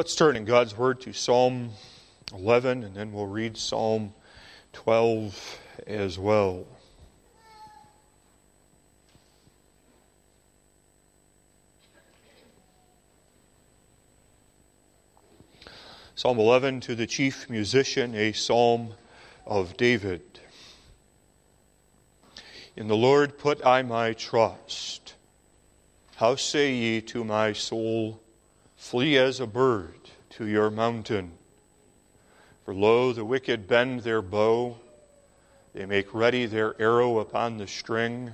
Let's turn in God's Word to Psalm 11, and then we'll read Psalm 12 as well. Psalm 11 to the chief musician, a psalm of David. In the Lord put I my trust. How say ye to my soul, Flee as a bird to your mountain? For lo, the wicked bend their bow, they make ready their arrow upon the string,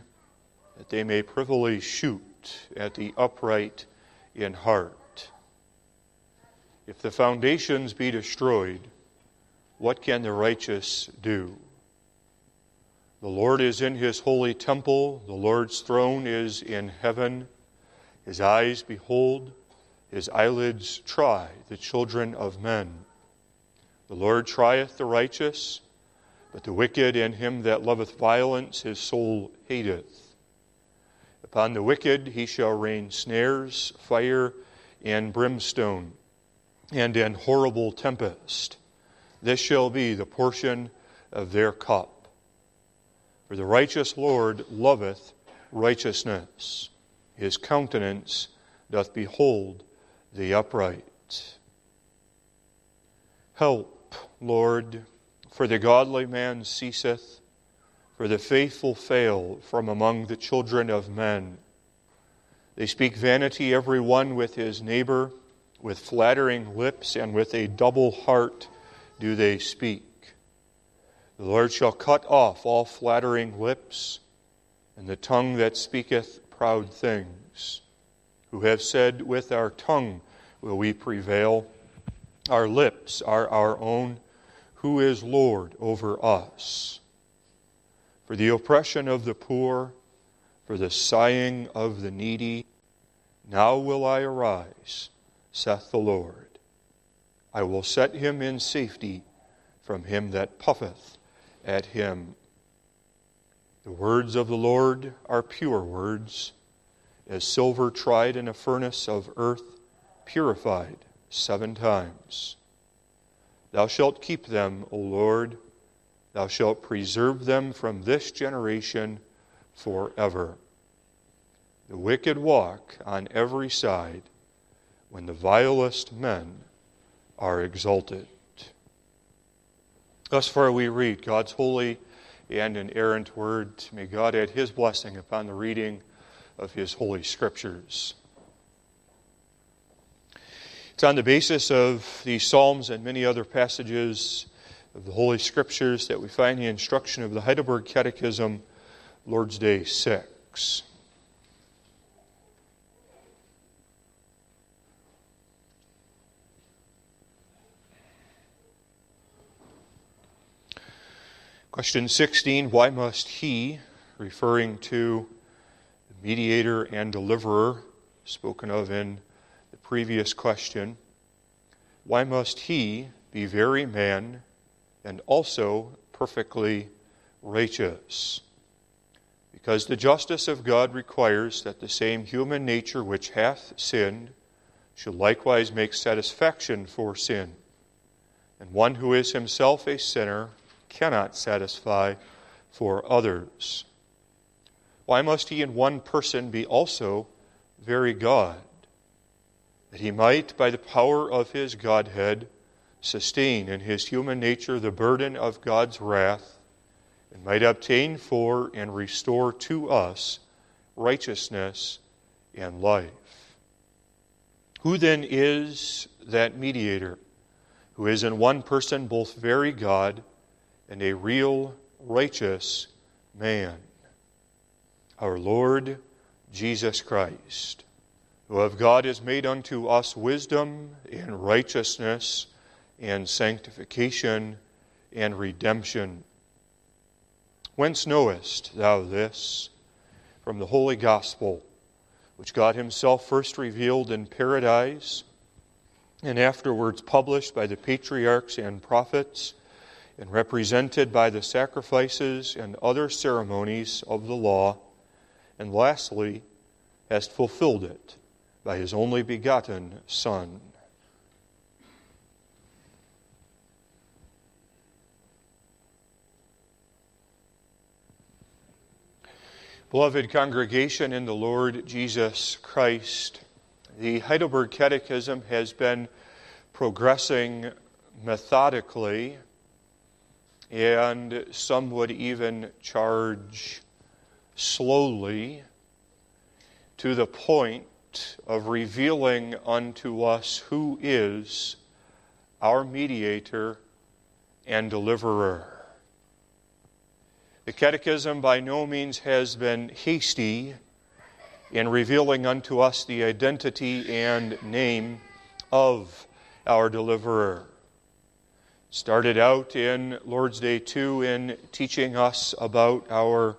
that they may privily shoot at the upright in heart. If the foundations be destroyed, what can the righteous do? The Lord is in his holy temple, the Lord's throne is in heaven. His eyes behold, his eyelids try the children of men. The Lord trieth the righteous, but the wicked and him that loveth violence his soul hateth. Upon the wicked he shall rain snares, fire, and brimstone and an horrible tempest. This shall be the portion of their cup. For the righteous Lord loveth righteousness, his countenance doth behold the upright. Help, Lord, for the godly man ceaseth, for the faithful fail from among the children of men. They speak vanity every one with his neighbor with flattering lips and with a double heart do they speak. The Lord shall cut off all flattering lips and the tongue that speaketh proud things. Who have said, With our tongue will we prevail, our lips are our own. Who is Lord over us? For the oppression of the poor, for the sighing of the needy, now will I arise saith the Lord. I will set him in safety from him that puffeth at him. The words of the Lord are pure words, as silver tried in a furnace of earth, purified seven times. Thou shalt keep them, O Lord. Thou shalt preserve them from this generation forever. The wicked walk on every side when the vilest men are exalted. Thus far we read God's holy and inerrant word. May God add his blessing upon the reading of his holy scriptures. It's on the basis of these Psalms and many other passages of the Holy Scriptures that we find the instruction of the Heidelberg Catechism, Lord's Day 6. Question 16 Why must he, referring to the mediator and deliverer spoken of in previous question, why must he be very man and also perfectly righteous? Because the justice of God requires that the same human nature which hath sinned should likewise make satisfaction for sin. And one who is himself a sinner cannot satisfy for others. Why must he in one person be also very God? That he might, by the power of his Godhead, sustain in his human nature the burden of God's wrath, and might obtain for and restore to us righteousness and life. Who then is that mediator who is in one person both very God and a real righteous man, our Lord Jesus Christ, who of God is made unto us wisdom and righteousness and sanctification and redemption. Whence knowest thou this? From the Holy Gospel, which God Himself first revealed in paradise and afterwards published by the patriarchs and prophets and represented by the sacrifices and other ceremonies of the law, and lastly, hast fulfilled it by his only begotten Son. Beloved congregation in the Lord Jesus Christ, the Heidelberg Catechism has been progressing methodically and some would even charge slowly to the point of revealing unto us who is our mediator and deliverer. The Catechism by no means has been hasty in revealing unto us the identity and name of our deliverer. Started out in Lord's Day 2 in teaching us about our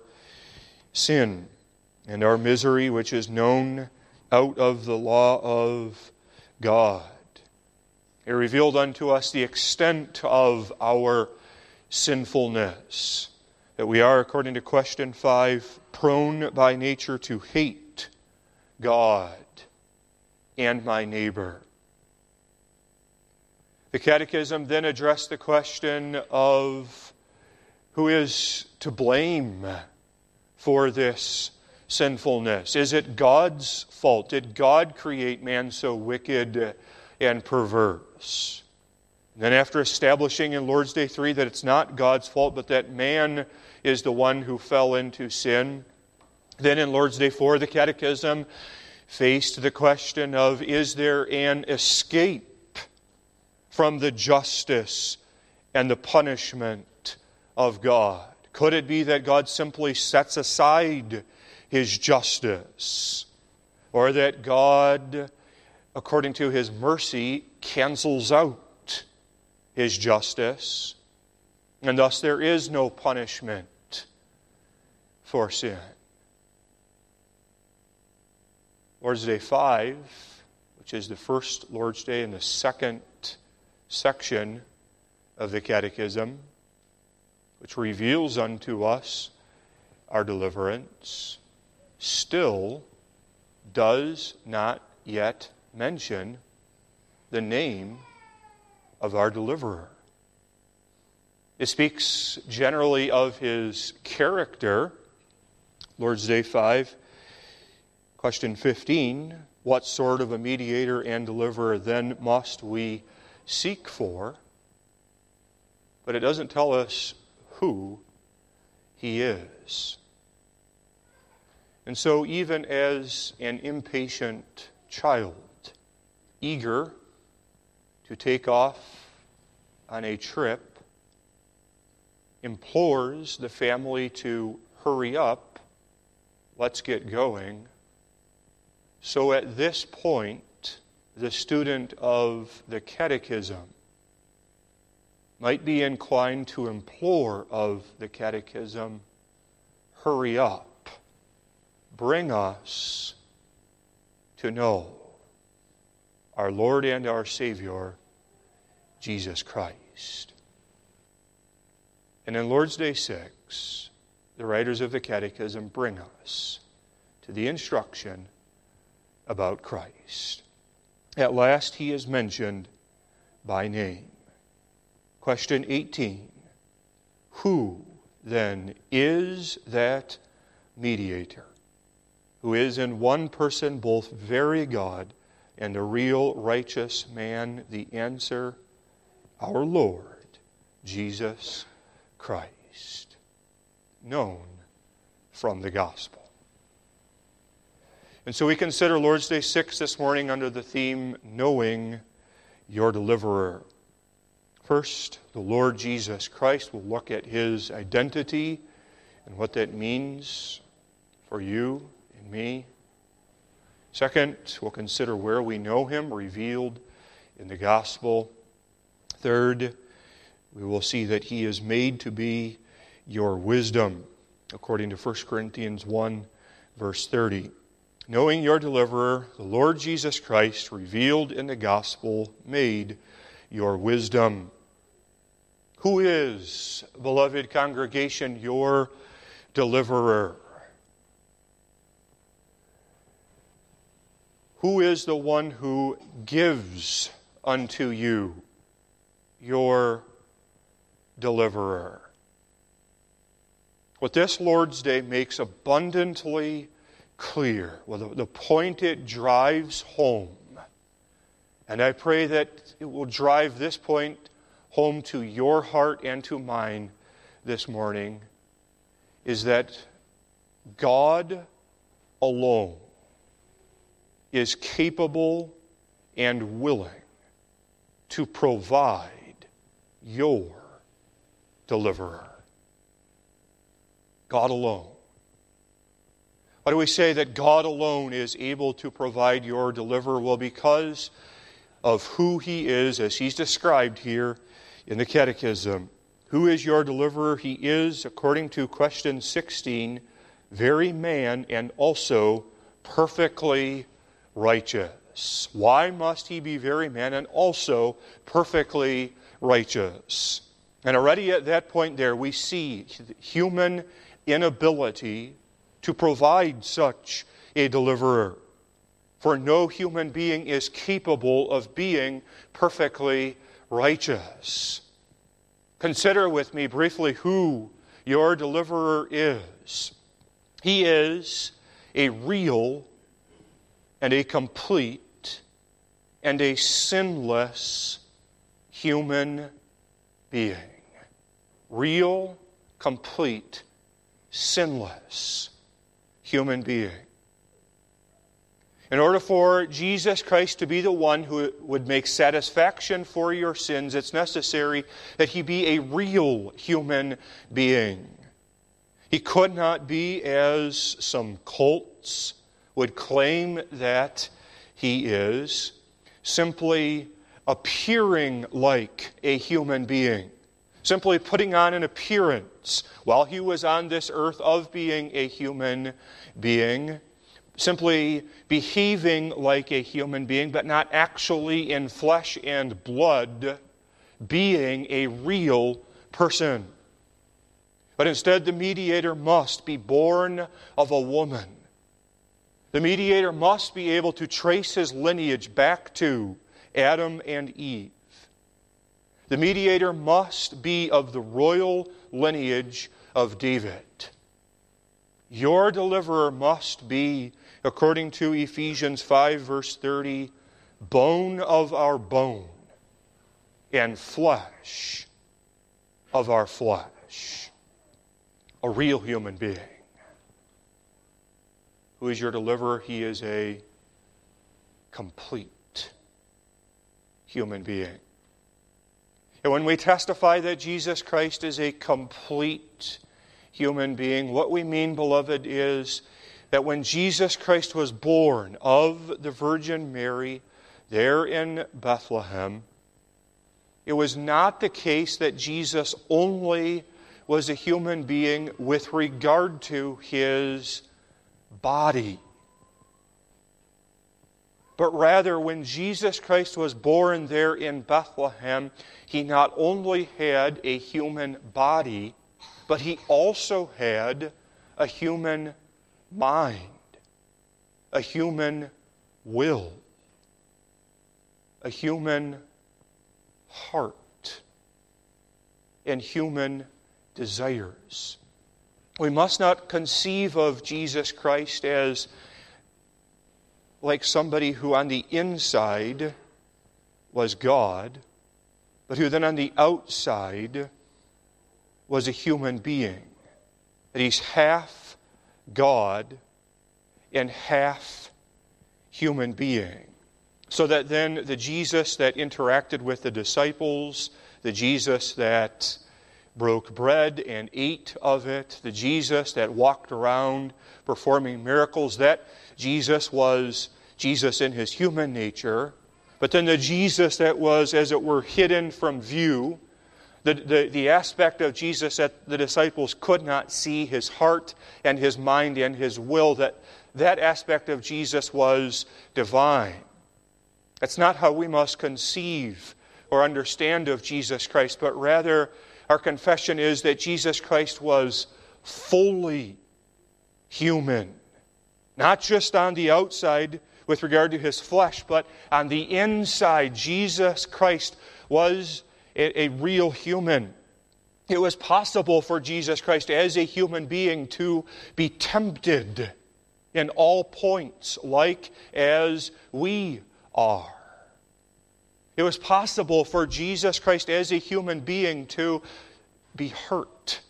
sin and our misery, which is known out of the law of God. It revealed unto us the extent of our sinfulness that we are, according to question 5, prone by nature to hate God and my neighbor. The Catechism then addressed the question of who is to blame for this sinfulness. Is it God's fault? Did God create man so wicked and perverse? And then, after establishing in Lord's Day 3 that it's not God's fault, but that man is the one who fell into sin. Then in Lord's Day 4, the Catechism faced the question of is there an escape from the justice and the punishment of God? Could it be that God simply sets aside his justice? Or that God, according to his mercy, cancels out his justice? And thus there is no punishment for sin. Lord's Day 5, which is the first Lord's Day in the second section of the Catechism, which reveals unto us our deliverance, still does not yet mention the name of our deliverer. It speaks generally of his character Lord's Day 5, question 15 What sort of a mediator and deliverer then must we seek for? But it doesn't tell us who he is. And so, even as an impatient child, eager to take off on a trip, implores the family to hurry up let's get going. So at this point, the student of the catechism might be inclined to implore of the catechism hurry up, bring us to know our Lord and our Savior, Jesus Christ. And in Lord's Day 6, the writers of the Catechism bring us to the instruction about Christ. At last, he is mentioned by name. Question 18 Who then is that mediator who is in one person both very God and a real righteous man? The answer our Lord Jesus Christ known from the gospel. And so we consider Lord's Day 6 this morning under the theme Knowing Your Deliverer. First, the Lord Jesus Christ. will look at his identity and what that means for you me. Second, we'll consider where we know him revealed in the gospel. Third, we will see that he is made to be your wisdom, according to 1 Corinthians 1, verse 30. Knowing your deliverer, the Lord Jesus Christ, revealed in the gospel, made your wisdom. Who is, beloved congregation, your deliverer? Who is the one who gives unto you your deliverer? What this Lord's Day makes abundantly clear, well, the, the point it drives home, and I pray that it will drive this point home to your heart and to mine this morning, is that God alone is capable and willing to provide your deliverer. God alone. Why do we say that God alone is able to provide your deliverer? Well, because of who he is, as he's described here in the Catechism. Who is your deliverer? He is, according to question 16, very man and also perfectly righteous. Why must he be very man and also perfectly righteous? And already at that point there, we see human inability to provide such a deliverer. For no human being is capable of being perfectly righteous. Consider with me briefly who your deliverer is. He is a real and a complete and a sinless human being. Real, complete, sinless human being. In order for Jesus Christ to be the one who would make satisfaction for your sins, it's necessary that he be a real human being. He could not be, as some cults would claim that he is, simply appearing like a human being, simply putting on an appearance while he was on this earth of being a human being simply behaving like a human being, but not actually in flesh and blood being a real person. But instead, the mediator must be born of a woman. The mediator must be able to trace his lineage back to Adam and Eve. The mediator must be of the royal lineage of David. Your deliverer must be according to Ephesians 5, verse 30, bone of our bone and flesh of our flesh. A real human being. Who is your deliverer? He is a complete human being. And when we testify that Jesus Christ is a complete human being, what we mean, beloved, is that when Jesus Christ was born of the Virgin Mary there in Bethlehem, it was not the case that Jesus only was a human being with regard to his body. But rather, when Jesus Christ was born there in Bethlehem, he not only had a human body, but he also had a human mind, a human will, a human heart, and human desires. We must not conceive of Jesus Christ as like somebody who on the inside was God, but who then on the outside was a human being. That he's half God and half human being. So that then the Jesus that interacted with the disciples, the Jesus that broke bread and ate of it, the Jesus that walked around performing miracles, that Jesus was Jesus in his human nature. But then the Jesus that was, as it were, hidden from view, the, the, the aspect of Jesus that the disciples could not see, his heart and his mind and his will, that that aspect of Jesus was divine. That's not how we must conceive or understand of Jesus Christ, but rather our confession is that Jesus Christ was fully human. Not just on the outside with regard to his flesh, but on the inside, Jesus Christ was a, a real human. It was possible for Jesus Christ as a human being to be tempted in all points, like as we are. It was possible for Jesus Christ as a human being to be hurt,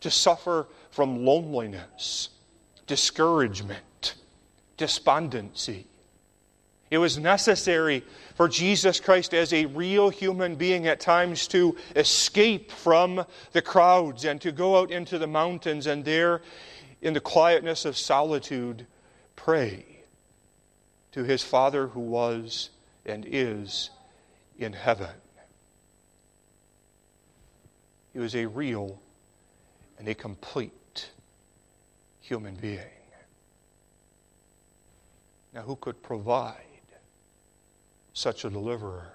to suffer from loneliness, discouragement, despondency. It was necessary for Jesus Christ as a real human being at times to escape from the crowds and to go out into the mountains and there, in the quietness of solitude, pray to his Father who was and is in heaven. He was a real and a complete human being. Now, who could provide such a deliverer?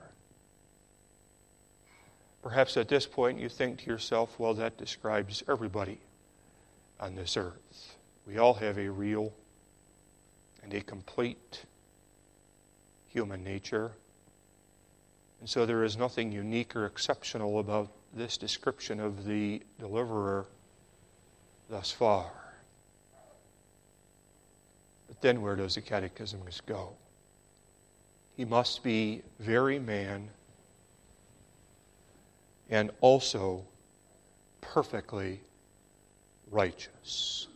Perhaps at this point you think to yourself, well, that describes everybody on this earth. We all have a real and a complete human nature. And so there is nothing unique or exceptional about this description of the deliverer thus far. But then where does the catechism go? He must be very man and also perfectly righteous.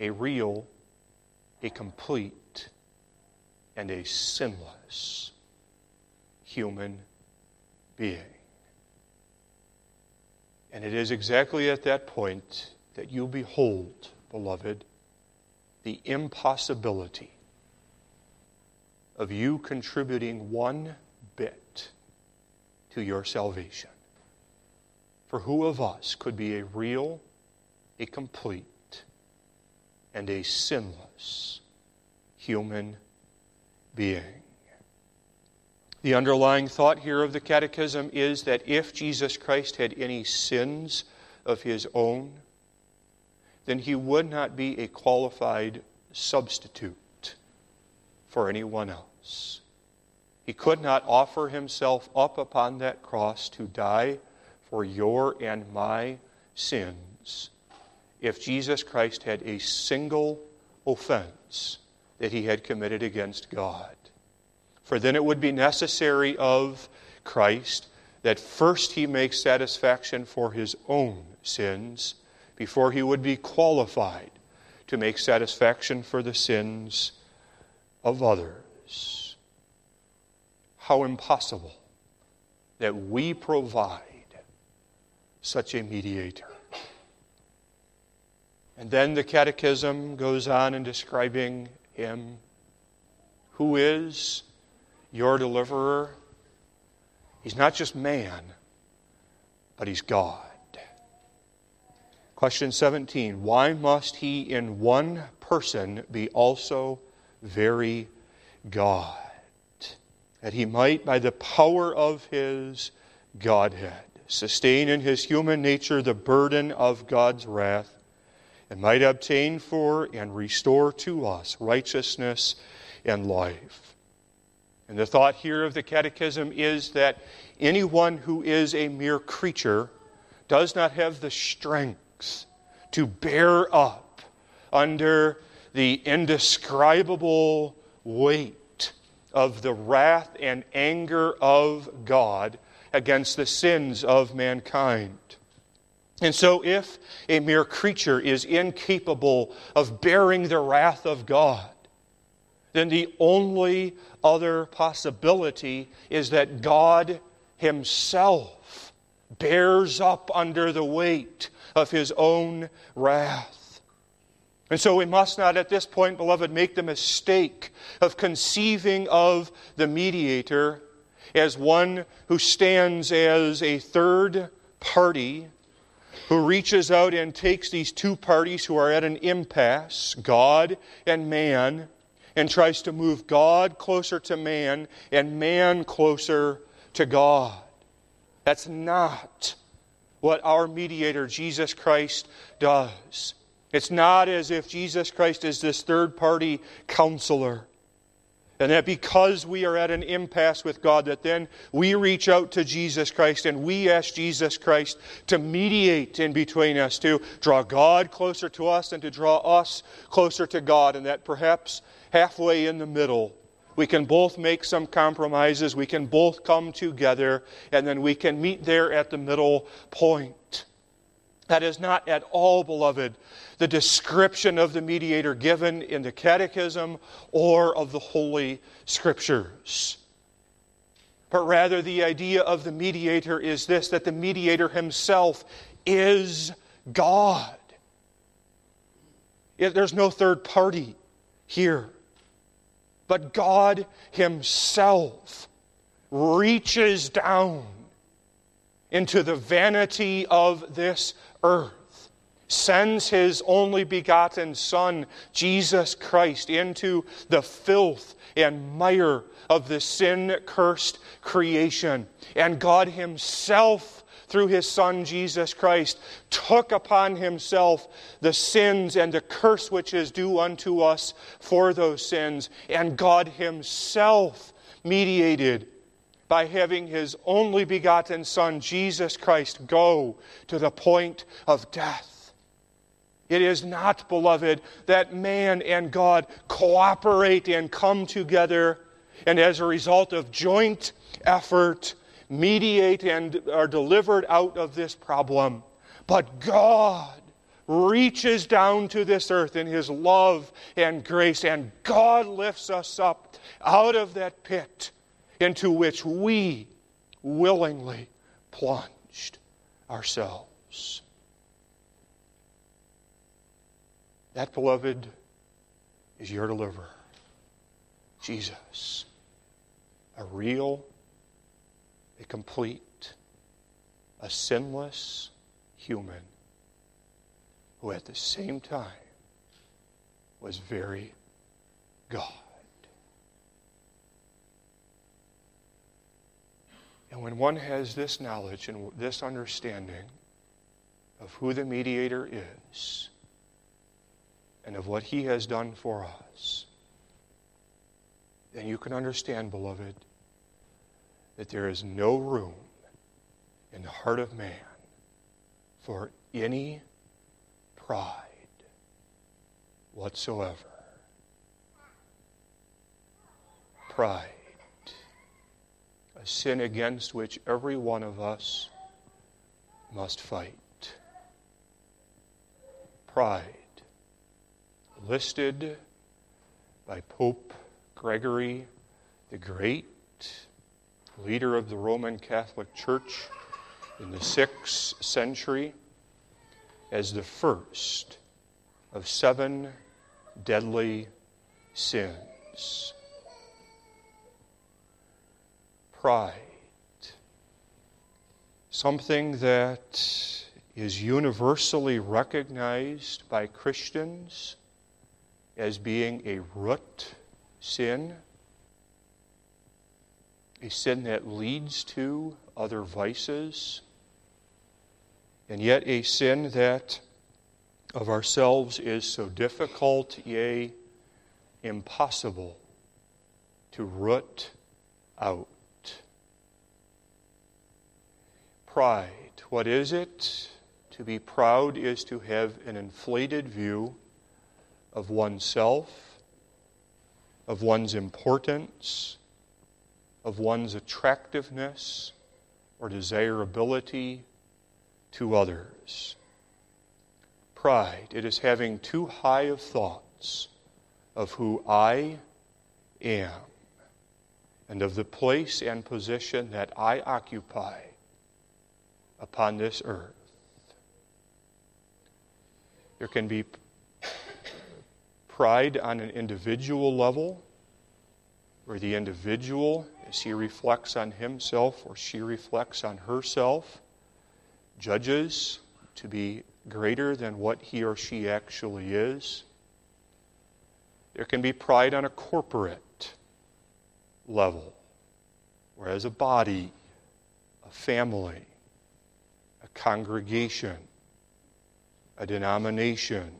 A real, a complete, and a sinless human being. And it is exactly at that point that you behold, beloved, the impossibility of you contributing one bit to your salvation. For who of us could be a real, a complete, and a sinless human being? The underlying thought here of the Catechism is that if Jesus Christ had any sins of his own, then he would not be a qualified substitute for anyone else. He could not offer himself up upon that cross to die for your and my sins if Jesus Christ had a single offense that he had committed against God. For then it would be necessary of Christ that first he make satisfaction for his own sins before he would be qualified to make satisfaction for the sins of others. How impossible that we provide such a mediator. And then the Catechism goes on in describing him who is your deliverer. He's not just man, but he's God. Question 17 Why must he in one person be also very God? That he might, by the power of his Godhead, sustain in his human nature the burden of God's wrath, and might obtain for and restore to us righteousness and life. And the thought here of the Catechism is that anyone who is a mere creature does not have the strength to bear up under the indescribable weight of the wrath and anger of God against the sins of mankind. And so, if a mere creature is incapable of bearing the wrath of God, then the only other possibility is that God Himself bears up under the weight of His own wrath. And so we must not at this point, beloved, make the mistake of conceiving of the mediator as one who stands as a third party who reaches out and takes these two parties who are at an impasse, God and man, and tries to move God closer to man and man closer to God. That's not what our mediator, Jesus Christ, does. It's not as if Jesus Christ is this third party counselor. And that because we are at an impasse with God, that then we reach out to Jesus Christ and we ask Jesus Christ to mediate in between us, to draw God closer to us and to draw us closer to God. And that perhaps halfway in the middle, we can both make some compromises, we can both come together, and then we can meet there at the middle point. That is not at all, beloved, the description of the mediator given in the Catechism or of the Holy Scriptures. But rather, the idea of the mediator is this that the mediator himself is God. There's no third party here. But God Himself reaches down into the vanity of this earth, sends his only begotten Son, Jesus Christ, into the filth and mire of the sin cursed creation. And God Himself, through His Son, Jesus Christ, took upon Himself the sins and the curse which is due unto us for those sins. And God Himself mediated by having his only begotten Son, Jesus Christ, go to the point of death. It is not, beloved, that man and God cooperate and come together, and as a result of joint effort, mediate and are delivered out of this problem. But God reaches down to this earth in His love and grace, and God lifts us up out of that pit into which we willingly plunged ourselves. That, beloved, is your deliverer, Jesus. A real, a complete, a sinless human who at the same time was very God. And when one has this knowledge and this understanding of who the mediator is and of what he has done for us, then you can understand, beloved, that there is no room in the heart of man for any pride whatsoever. Pride a sin against which every one of us must fight. Pride, listed by Pope Gregory the Great, leader of the Roman Catholic Church in the sixth century, as the first of seven deadly sins pride. Something that is universally recognized by Christians as being a root sin, a sin that leads to other vices, and yet a sin that of ourselves is so difficult, yea, impossible to root out pride. What is it? To be proud is to have an inflated view of oneself, of one's importance, of one's attractiveness or desirability to others. Pride, it is having too high of thoughts of who I am and of the place and position that I occupy upon this earth. There can be pride on an individual level, where the individual, as he reflects on himself or she reflects on herself, judges to be greater than what he or she actually is. There can be pride on a corporate level, where as a body, a family, congregation, a denomination,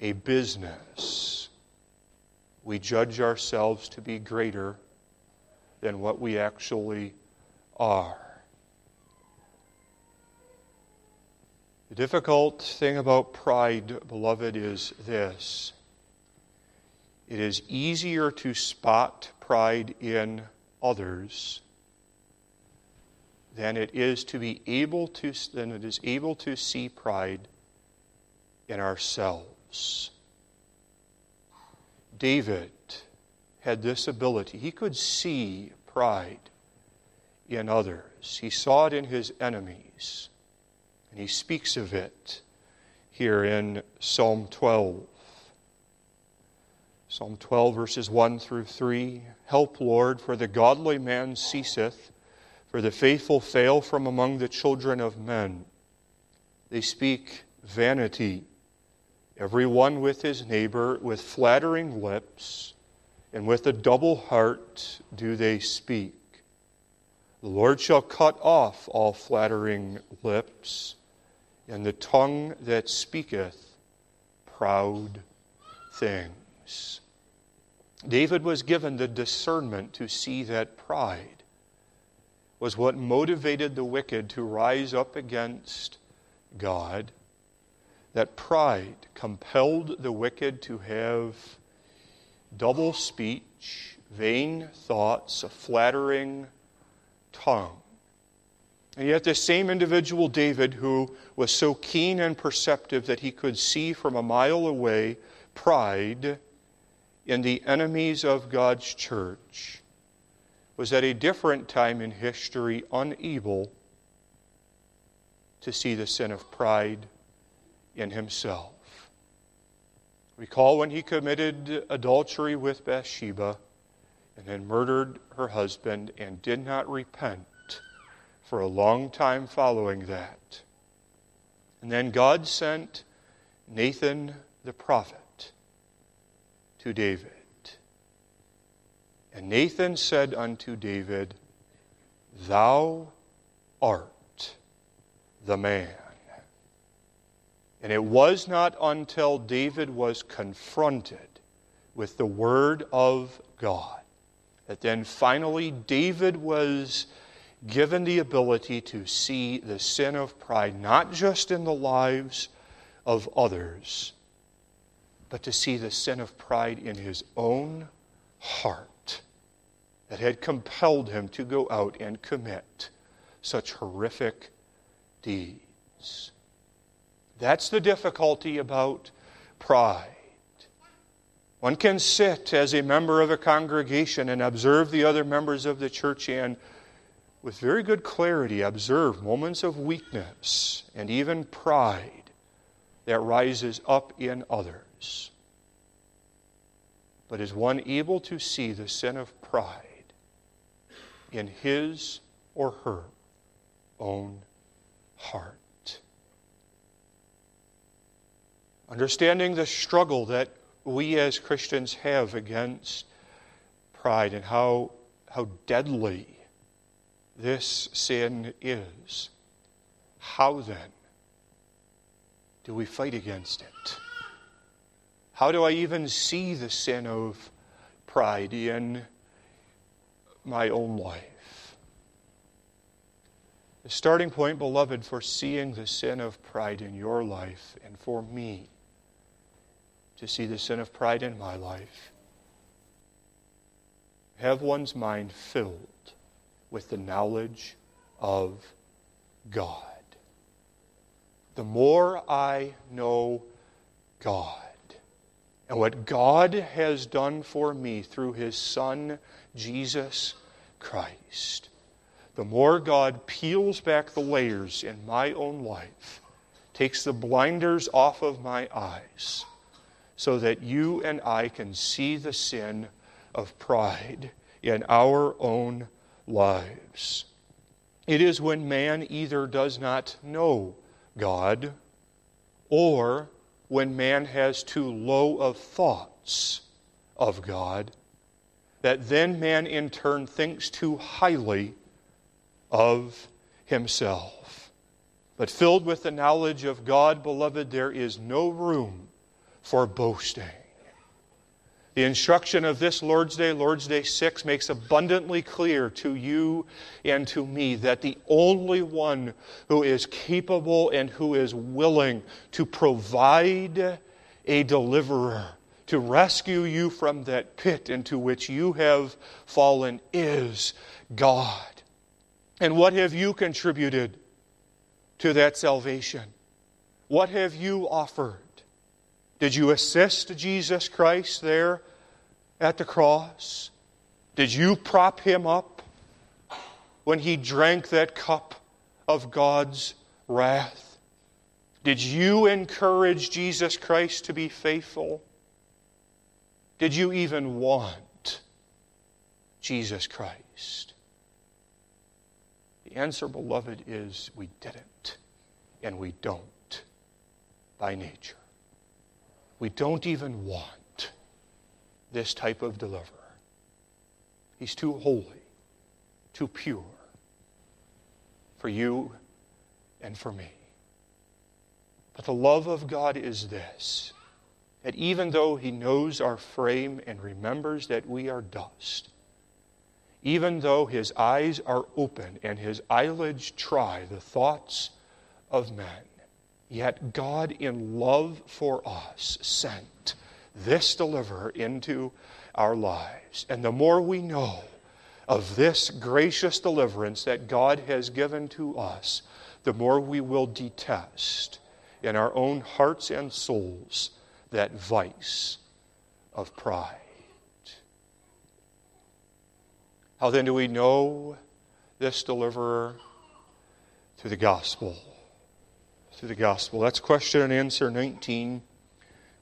a business, we judge ourselves to be greater than what we actually are. The difficult thing about pride, beloved, is this it is easier to spot pride in others than it is to be able to than it is able to see pride in ourselves. David had this ability. He could see pride in others. He saw it in his enemies. And he speaks of it here in Psalm 12. Psalm 12, verses 1 through 3. Help, Lord, for the godly man ceaseth, for the faithful fail from among the children of men. They speak vanity, every one with his neighbor, with flattering lips, and with a double heart do they speak. The Lord shall cut off all flattering lips, and the tongue that speaketh proud things. David was given the discernment to see that pride was what motivated the wicked to rise up against God, that pride compelled the wicked to have double speech, vain thoughts, a flattering tongue. And yet, this same individual, David, who was so keen and perceptive that he could see from a mile away pride in the enemies of God's church, was at a different time in history unable to see the sin of pride in himself. Recall when he committed adultery with Bathsheba and then murdered her husband and did not repent for a long time following that. And then God sent Nathan the prophet to David. And Nathan said unto David, Thou art the man. And it was not until David was confronted with the Word of God that then finally David was given the ability to see the sin of pride, not just in the lives of others, but to see the sin of pride in his own heart that had compelled him to go out and commit such horrific deeds. That's the difficulty about pride. One can sit as a member of a congregation and observe the other members of the church and, with very good clarity, observe moments of weakness and even pride that rises up in others. But is one able to see the sin of pride in his or her own heart? Understanding the struggle that we as Christians have against pride and how, how deadly this sin is, how then do we fight against it? How do I even see the sin of pride in my own life? The starting point, beloved, for seeing the sin of pride in your life and for me to see the sin of pride in my life. Have one's mind filled with the knowledge of God. The more I know God and what God has done for me through His Son, Jesus Christ, the more God peels back the layers in my own life, takes the blinders off of my eyes so that you and I can see the sin of pride in our own lives. It is when man either does not know God or when man has too low of thoughts of God that then man in turn thinks too highly of himself. But filled with the knowledge of God, beloved, there is no room for boasting. The instruction of this Lord's Day, Lord's Day 6, makes abundantly clear to you and to me that the only one who is capable and who is willing to provide a deliverer to rescue you from that pit into which you have fallen is God. And what have you contributed to that salvation? What have you offered? Did you assist Jesus Christ there at the cross? Did you prop him up when he drank that cup of God's wrath? Did you encourage Jesus Christ to be faithful? Did you even want Jesus Christ? The answer, beloved, is we didn't, and we don't by nature. We don't even want this type of deliverer. He's too holy, too pure for you and for me. But the love of God is this that even though He knows our frame and remembers that we are dust, even though His eyes are open and His eyelids try the thoughts of men, Yet God, in love for us, sent this deliverer into our lives. And the more we know of this gracious deliverance that God has given to us, the more we will detest in our own hearts and souls that vice of pride. How then do we know this deliverer? Through the gospel through the gospel. That's question and answer 19.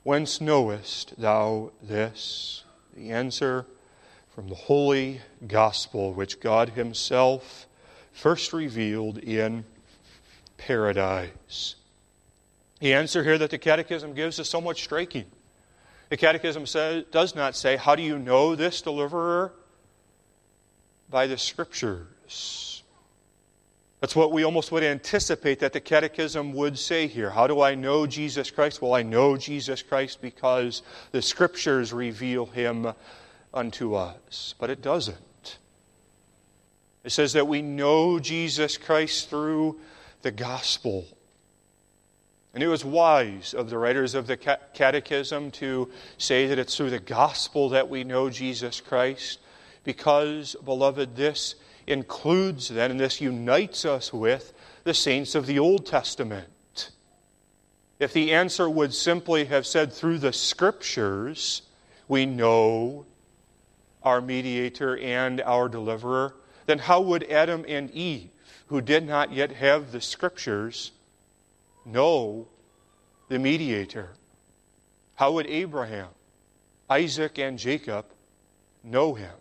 Whence knowest thou this? The answer from the holy gospel which God Himself first revealed in paradise. The answer here that the Catechism gives is somewhat striking. The Catechism says, does not say, How do you know this deliverer? By the Scriptures. That's what we almost would anticipate that the Catechism would say here. How do I know Jesus Christ? Well, I know Jesus Christ because the Scriptures reveal him unto us. But it doesn't. It says that we know Jesus Christ through the gospel. And it was wise of the writers of the Catechism to say that it's through the gospel that we know Jesus Christ, because, beloved, this includes then, and this unites us with, the saints of the Old Testament. If the answer would simply have said through the Scriptures, we know our mediator and our deliverer, then how would Adam and Eve, who did not yet have the Scriptures, know the mediator? How would Abraham, Isaac, and Jacob know him,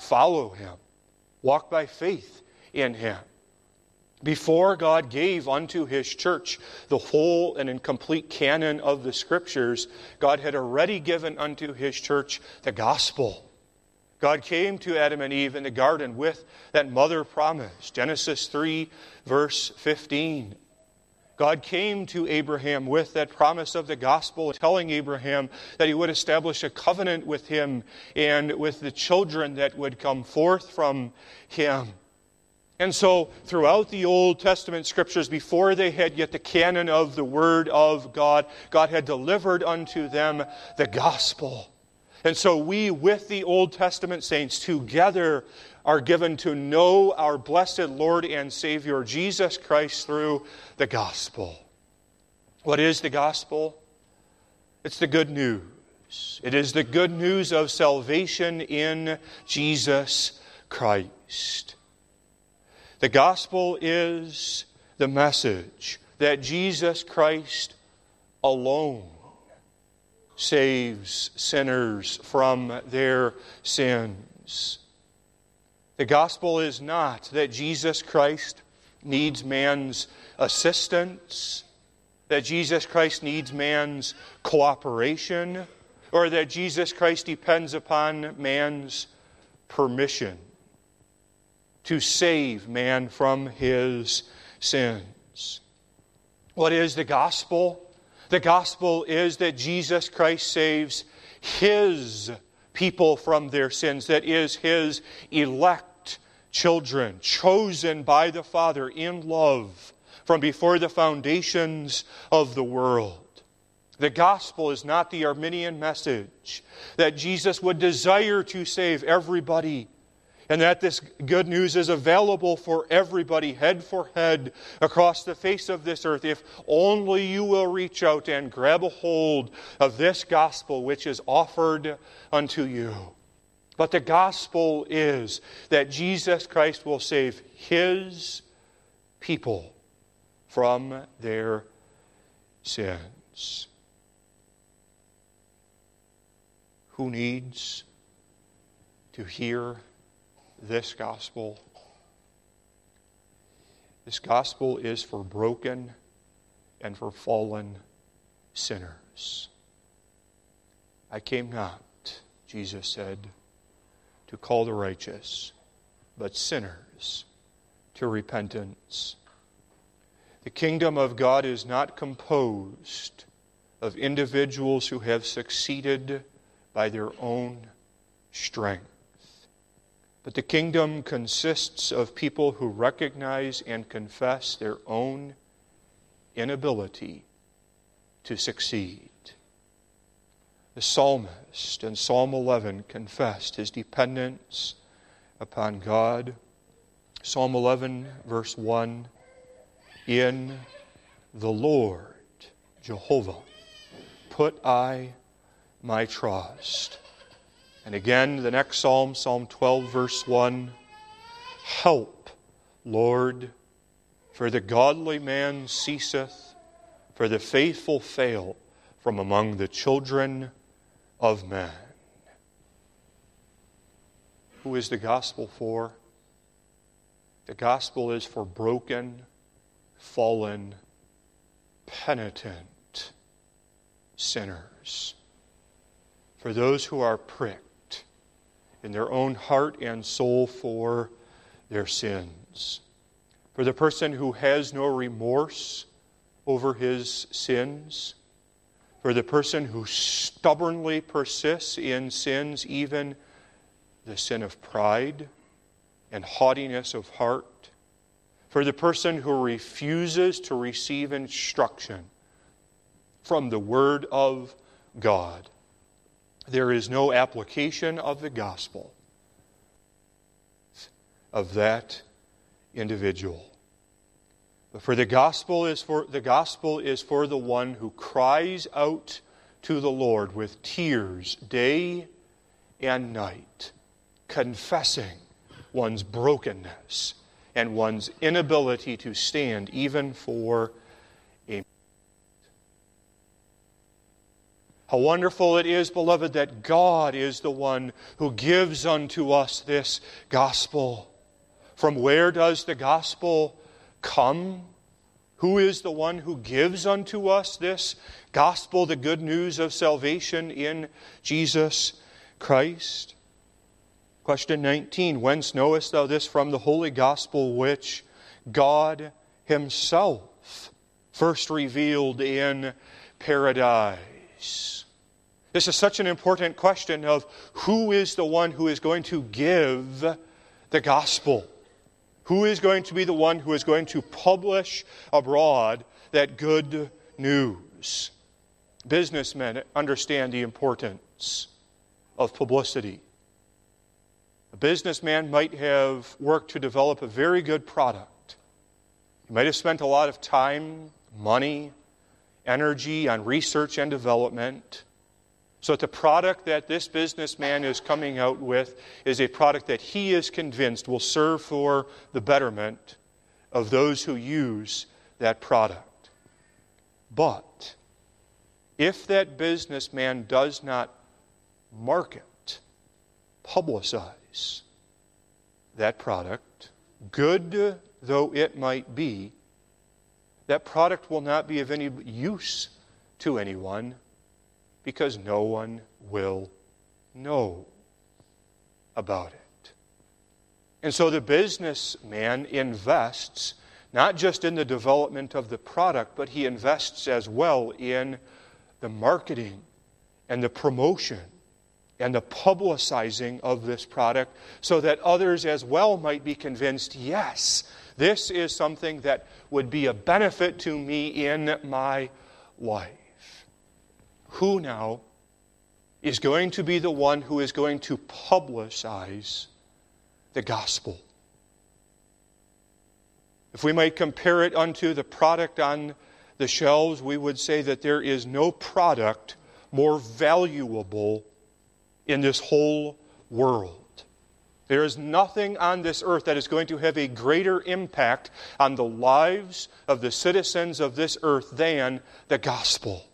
follow him? Walk by faith in him. Before God gave unto his church the whole and incomplete canon of the scriptures, God had already given unto his church the gospel. God came to Adam and Eve in the garden with that mother promise. Genesis 3, verse 15. God came to Abraham with that promise of the gospel, telling Abraham that he would establish a covenant with him and with the children that would come forth from him. And so, throughout the Old Testament scriptures, before they had yet the canon of the Word of God, God had delivered unto them the gospel. And so, we, with the Old Testament saints, together are given to know our blessed Lord and Savior Jesus Christ through the gospel. What is the gospel? It's the good news. It is the good news of salvation in Jesus Christ. The gospel is the message that Jesus Christ alone saves sinners from their sins. The gospel is not that Jesus Christ needs man's assistance, that Jesus Christ needs man's cooperation, or that Jesus Christ depends upon man's permission to save man from his sins. What is the gospel? The gospel is that Jesus Christ saves His people from their sins, that is, His elect children, chosen by the Father in love from before the foundations of the world. The gospel is not the Arminian message that Jesus would desire to save everybody and that this good news is available for everybody, head for head, across the face of this earth, if only you will reach out and grab a hold of this gospel which is offered unto you. But the gospel is that Jesus Christ will save his people from their sins. Who needs to hear this gospel. This gospel is for broken and for fallen sinners. I came not, Jesus said, to call the righteous, but sinners to repentance. The kingdom of God is not composed of individuals who have succeeded by their own strength. But the kingdom consists of people who recognize and confess their own inability to succeed. The psalmist in Psalm 11 confessed his dependence upon God. Psalm 11, verse 1 In the Lord, Jehovah, put I my trust. And again, the next psalm, Psalm 12, verse 1 Help, Lord, for the godly man ceaseth, for the faithful fail from among the children of men. Who is the gospel for? The gospel is for broken, fallen, penitent sinners. For those who are pricked in their own heart and soul for their sins. For the person who has no remorse over his sins, for the person who stubbornly persists in sins, even the sin of pride and haughtiness of heart, for the person who refuses to receive instruction from the Word of God there is no application of the gospel of that individual. But for the gospel is for the gospel is for the one who cries out to the Lord with tears day and night, confessing one's brokenness and one's inability to stand even for a How wonderful it is, beloved, that God is the one who gives unto us this gospel. From where does the gospel come? Who is the one who gives unto us this gospel, the good news of salvation in Jesus Christ? Question 19 Whence knowest thou this from the holy gospel which God Himself first revealed in paradise? This is such an important question of who is the one who is going to give the gospel? Who is going to be the one who is going to publish abroad that good news? Businessmen understand the importance of publicity. A businessman might have worked to develop a very good product. He might have spent a lot of time, money, energy on research and development. So the product that this businessman is coming out with is a product that he is convinced will serve for the betterment of those who use that product. But if that businessman does not market, publicize that product, good though it might be, that product will not be of any use to anyone because no one will know about it. And so the businessman invests not just in the development of the product, but he invests as well in the marketing and the promotion and the publicizing of this product so that others as well might be convinced yes, this is something that would be a benefit to me in my life. Who now is going to be the one who is going to publicize the gospel? If we might compare it unto the product on the shelves, we would say that there is no product more valuable in this whole world. There is nothing on this earth that is going to have a greater impact on the lives of the citizens of this earth than the gospel.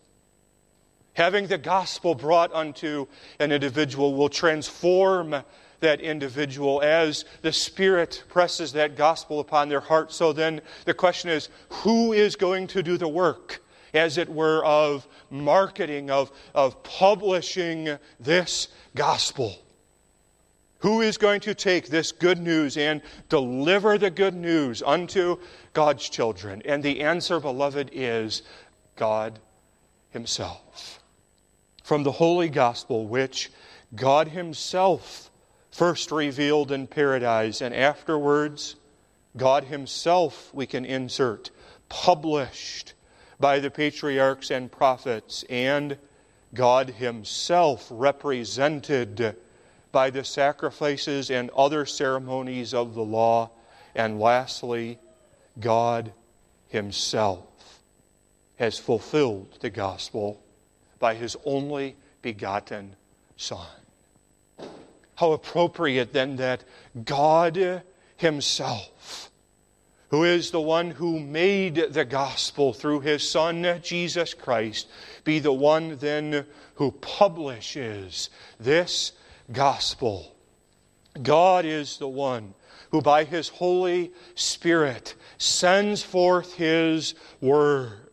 Having the gospel brought unto an individual will transform that individual as the Spirit presses that gospel upon their heart. So then the question is who is going to do the work? as it were, of marketing, of, of publishing this gospel. Who is going to take this good news and deliver the good news unto God's children? And the answer, beloved, is God Himself. From the Holy Gospel, which God Himself first revealed in paradise, and afterwards, God Himself, we can insert, published by the patriarchs and prophets, and God Himself represented by the sacrifices and other ceremonies of the law. And lastly, God Himself has fulfilled the gospel by His only begotten Son. How appropriate then that God Himself who is the one who made the gospel through his Son, Jesus Christ, be the one then who publishes this gospel. God is the one who, by his Holy Spirit, sends forth his word.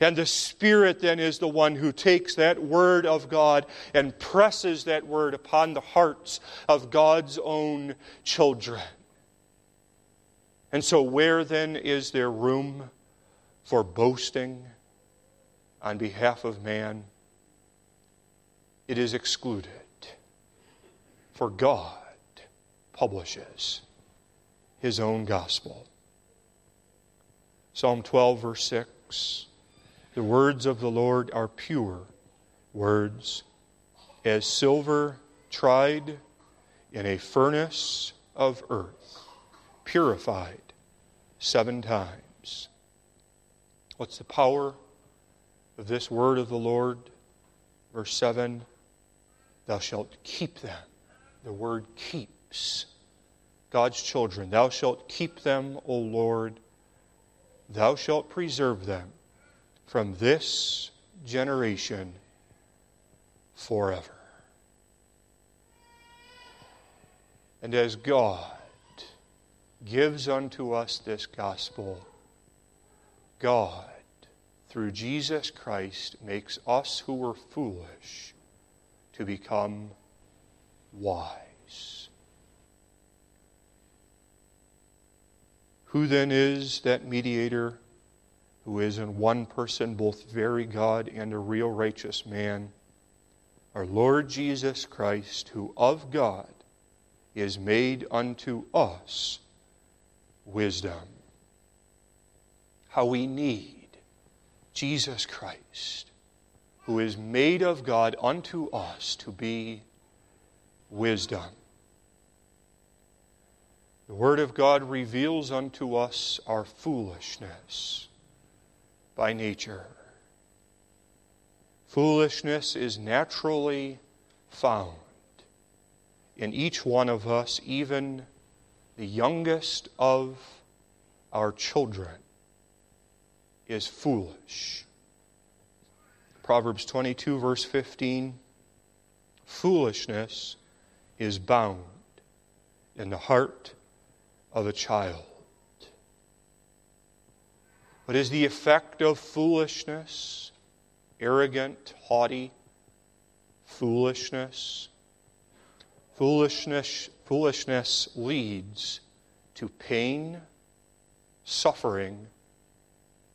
And the Spirit then is the one who takes that word of God and presses that word upon the hearts of God's own children. And so, where then is there room for boasting on behalf of man? It is excluded. For God publishes his own gospel. Psalm 12, verse 6 The words of the Lord are pure words, as silver tried in a furnace of earth purified seven times. What's the power of this word of the Lord? Verse 7 Thou shalt keep them. The word keeps. God's children, thou shalt keep them, O Lord. Thou shalt preserve them from this generation forever. And as God gives unto us this gospel, God, through Jesus Christ, makes us who were foolish to become wise. Who then is that mediator who is in one person both very God and a real righteous man? Our Lord Jesus Christ, who of God is made unto us wisdom. How we need Jesus Christ, who is made of God unto us to be wisdom. The Word of God reveals unto us our foolishness by nature. Foolishness is naturally found in each one of us, even the youngest of our children is foolish. Proverbs 22, verse 15 Foolishness is bound in the heart of a child. What is the effect of foolishness? Arrogant, haughty foolishness. Foolishness Foolishness leads to pain, suffering,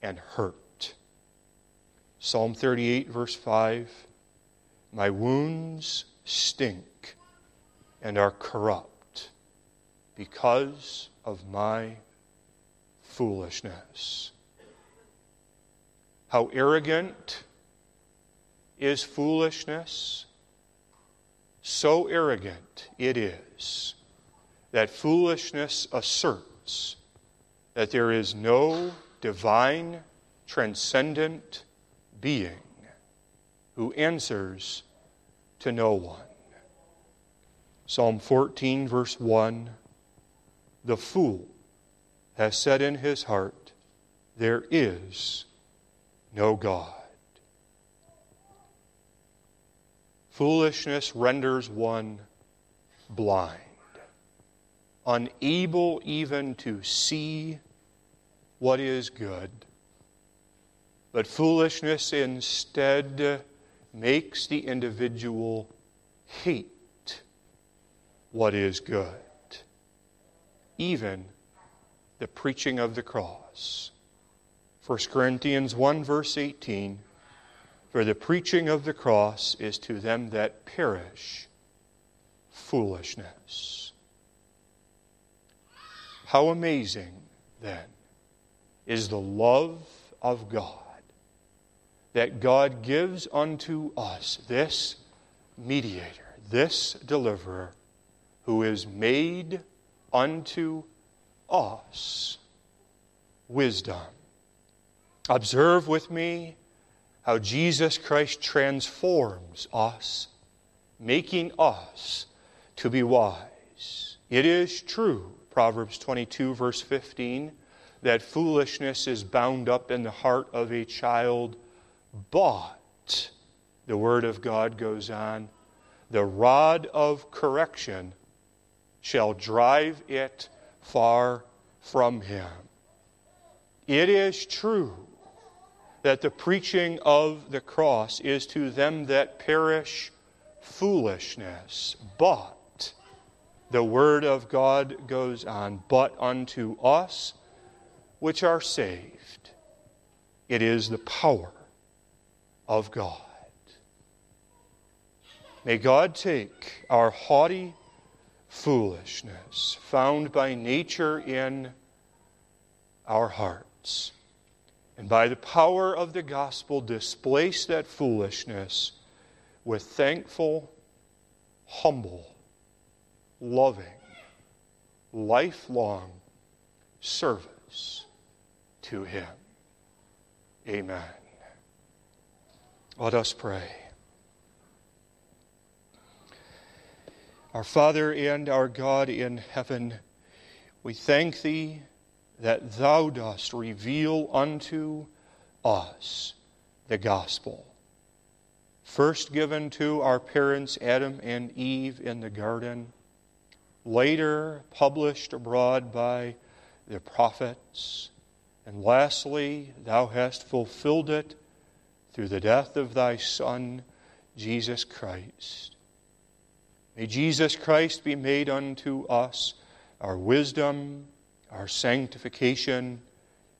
and hurt. Psalm 38, verse 5 My wounds stink and are corrupt because of my foolishness. How arrogant is foolishness? So arrogant it is that foolishness asserts that there is no divine, transcendent being who answers to no one. Psalm 14, verse 1 The fool has said in his heart, There is no God. Foolishness renders one blind, unable even to see what is good. But foolishness instead makes the individual hate what is good, even the preaching of the cross. 1 Corinthians 1, verse 18 For the preaching of the cross is to them that perish foolishness. How amazing, then, is the love of God that God gives unto us this mediator, this deliverer, who is made unto us wisdom. Observe with me how Jesus Christ transforms us, making us to be wise. It is true, Proverbs 22, verse 15, that foolishness is bound up in the heart of a child but, the Word of God goes on, the rod of correction shall drive it far from him. It is true that the preaching of the cross is to them that perish foolishness, but the Word of God goes on, but unto us which are saved, it is the power of God. May God take our haughty foolishness found by nature in our hearts and by the power of the gospel displace that foolishness with thankful, humble, loving, lifelong service to Him. Amen. Let us pray. Our Father and our God in heaven, we thank Thee that Thou dost reveal unto us the gospel. First given to our parents Adam and Eve in the garden, later published abroad by the prophets, and lastly, Thou hast fulfilled it through the death of thy Son, Jesus Christ. May Jesus Christ be made unto us our wisdom, our sanctification,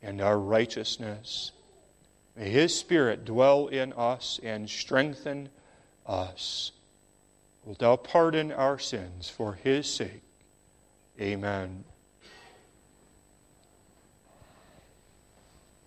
and our righteousness. May His Spirit dwell in us and strengthen us. Wilt thou pardon our sins for His sake? Amen.